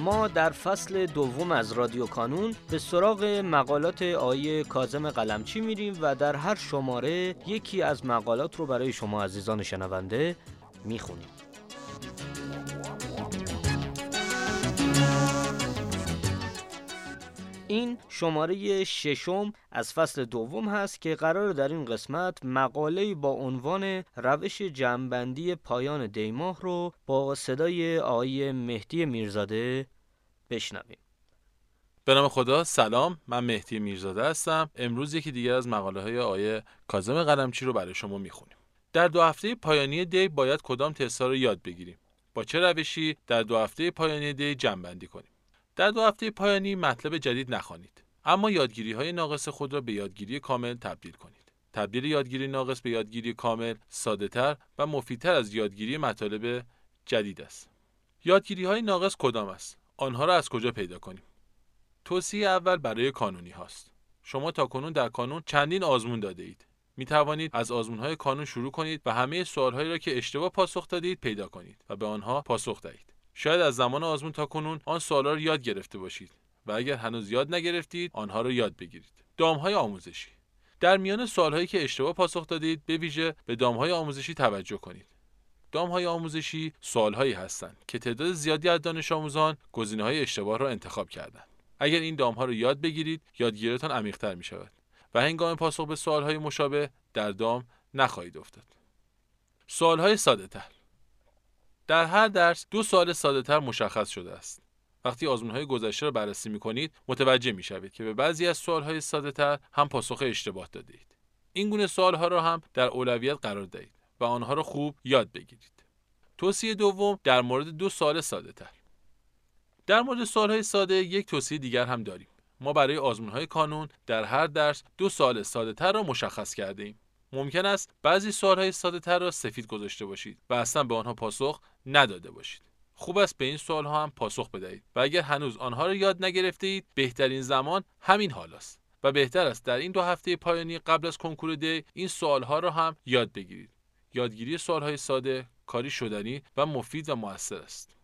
ما در فصل دوم از رادیو کانون به سراغ مقالات آیه کازم قلمچی میریم و در هر شماره یکی از مقالات رو برای شما عزیزان شنونده می‌خونیم. این شماره ششم از فصل دوم هست که قرار در این قسمت مقاله با عنوان روش جمعبندی پایان دیماه رو با صدای آقای مهدی میرزاده بشنویم. به نام خدا سلام. من مهدی میرزاده هستم. امروز یکی دیگر از مقاله های آیه کازم قلمچی رو برای شما می‌خونیم. در دو هفته پایانی دی باید کدام تست رو یاد بگیریم؟ با چه روشی در دو هفته پایانی دی جمع بندی کنیم؟ در دو هفته پایانی مطلب جدید نخوانید اما یادگیری های ناقص خود را به یادگیری کامل تبدیل کنید. تبدیل یادگیری ناقص به یادگیری کامل ساده تر و مفیدتر از یادگیری مطالب جدید است. یادگیری های ناقص کدام است؟ آنها را از کجا پیدا کنیم؟ توصیه اول برای کانونی هاست. شما تا کنون در کانون چندین آزمون داده اید می توانید از آزمون های کانون شروع کنید و همه سوال هایی را که اشتباه پاسخ دادید پیدا کنید و به آنها پاسخ دهید. شاید از زمان آزمون تا کنون آن سوال را یاد گرفته باشید و اگر هنوز یاد نگرفتید آنها را یاد بگیرید. دام های آموزشی در میان سوال هایی که اشتباه پاسخ دادید به ویژه به دام های آموزشی توجه کنید. دام های آموزشی سوال هایی هستند که تعداد زیادی از دانش آموزان گزینه های اشتباه را انتخاب کردند. اگر این دام ها را یاد بگیرید یادگیریتان عمیقتر می شود و هنگام پاسخ به سوال های مشابه در دام نخواهید افتاد. سوال های ساده تر در هر درس دو سوال ساده تر مشخص شده است. وقتی آزمون های گذشته را بررسی می کنید متوجه می شوید که به بعضی از سوال های ساده تر هم پاسخ اشتباه داده اید این گونه سوال ها را هم در اولویت قرار دهید. و آنها را خوب یاد بگیرید. توصیه دوم در مورد دو سال ساده تر. در مورد سالهای ساده یک توصیه دیگر هم داریم. ما برای آزمون های کانون در هر درس دو سال ساده تر را مشخص کرده ایم. ممکن است بعضی سوالهای ساده تر را سفید گذاشته باشید و اصلا به آنها پاسخ نداده باشید. خوب است به این سوال ها هم پاسخ بدهید و اگر هنوز آنها را یاد نگرفته اید بهترین زمان همین حال است و بهتر است در این دو هفته پایانی قبل از کنکور دی این سوال ها را هم یاد بگیرید یادگیری سوالهای ساده کاری شدنی و مفید و موثر است.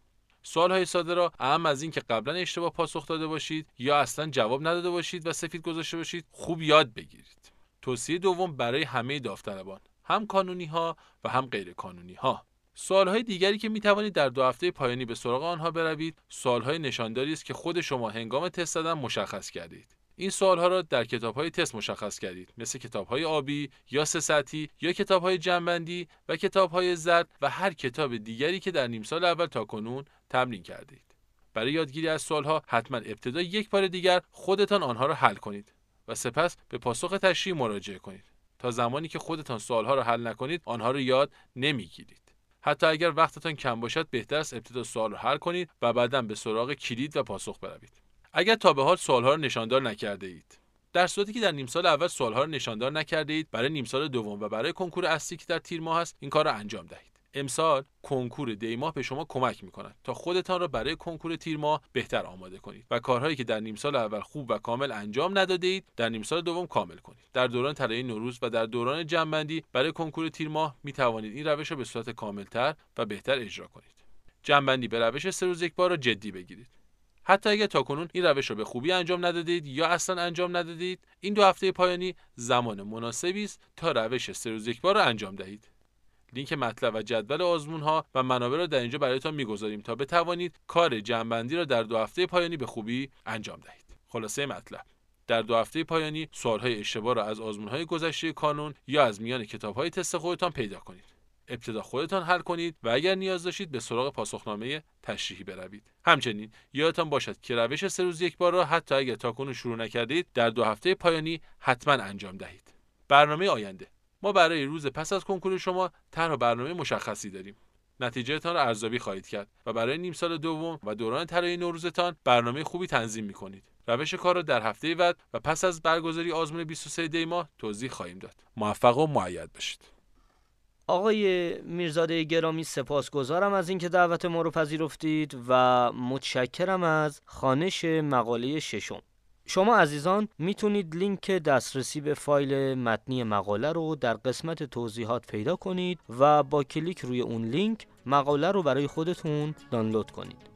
سوالهای ساده را اهم از این که قبلا اشتباه پاسخ داده باشید یا اصلا جواب نداده باشید و سفید گذاشته باشید خوب یاد بگیرید. توصیه دوم برای همه داوطلبان هم کانونی ها و هم غیر کانونی ها سوالهای دیگری که می توانید در دو هفته پایانی به سراغ آنها بروید سوالهای نشانداری است که خود شما هنگام تست دادن مشخص کردید. این سوال ها را در کتاب های تست مشخص کردید مثل کتاب های آبی یا سه سطحی یا کتاب های جنبندی و کتاب های زرد و هر کتاب دیگری که در نیم سال اول تا کنون تمرین کردید. برای یادگیری از سوال ها حتما ابتدا یک بار دیگر خودتان آنها را حل کنید و سپس به پاسخ تشریح مراجعه کنید. تا زمانی که خودتان سوال ها را حل نکنید آنها را یاد نمی‌گیرید. حتی اگر وقتتان کم باشد بهتر است ابتدا سوال را حل کنید و بعدا به سراغ کلید و پاسخ بروید. اگر تا به حال سوالها رو نشاندار نکرده اید در صورتی که در نیم سال اول سوالها رو نشاندار نکرده اید برای نیم سال دوم و برای کنکور اصلی که در تیر ماه است این کار را انجام دهید. امسال کنکور دی ماه به شما کمک می کند تا خودتان را برای کنکور تیر ماه بهتر آماده کنید و کارهایی که در نیم سال اول خوب و کامل انجام نداده اید در نیم سال دوم کامل کنید. در دوران طلایی نوروز و در دوران جنبندی برای کنکور تیر ماه می توانید این روش را به صورت کاملتر و بهتر اجرا کنید. جنبندی به روش سه روز یک بار را جدی بگیرید. حتی اگر تاکنون این روش را به خوبی انجام ندادید یا اصلا انجام ندادید این دو هفته پایانی زمان مناسبی است تا روش سه روز یک بار را انجام دهید. لینک مطلب و جدول آزمون ها و منابع را در اینجا برایتان می‌گذاریم تا بتوانید کار جمعبندی را در دو هفته پایانی به خوبی انجام دهید. خلاصه مطلب. در دو هفته پایانی سوالهای اشتباه را از آزمون های گذشته کانون یا از میان کتاب های تست خودتان پیدا کنید. ابتدا خودتان حل کنید و اگر نیاز داشتید به سراغ پاسخنامه تشریحی بروید همچنین یادتان باشد که روش سه روز یک بار را حتی اگر تاکنون شروع نکردید در دو هفته پایانی حتما انجام دهید برنامه آینده ما برای روز پس از کنکور شما طرح برنامه مشخصی داریم نتیجهتان را ارزیابی خواهید کرد و برای نیم سال دوم و دوران طراحی نوروزتان برنامه خوبی تنظیم می کنید. روش کار را در هفته بعد و پس از برگزاری آزمون 23 دی ماه توضیح خواهیم داد. موفق و معید باشید. آقای میرزاده گرامی سپاسگزارم از اینکه دعوت ما رو پذیرفتید و متشکرم از خانش مقاله ششم. شما عزیزان می‌تونید لینک دسترسی به فایل متنی مقاله رو در قسمت توضیحات پیدا کنید و با کلیک روی اون لینک مقاله رو برای خودتون دانلود کنید.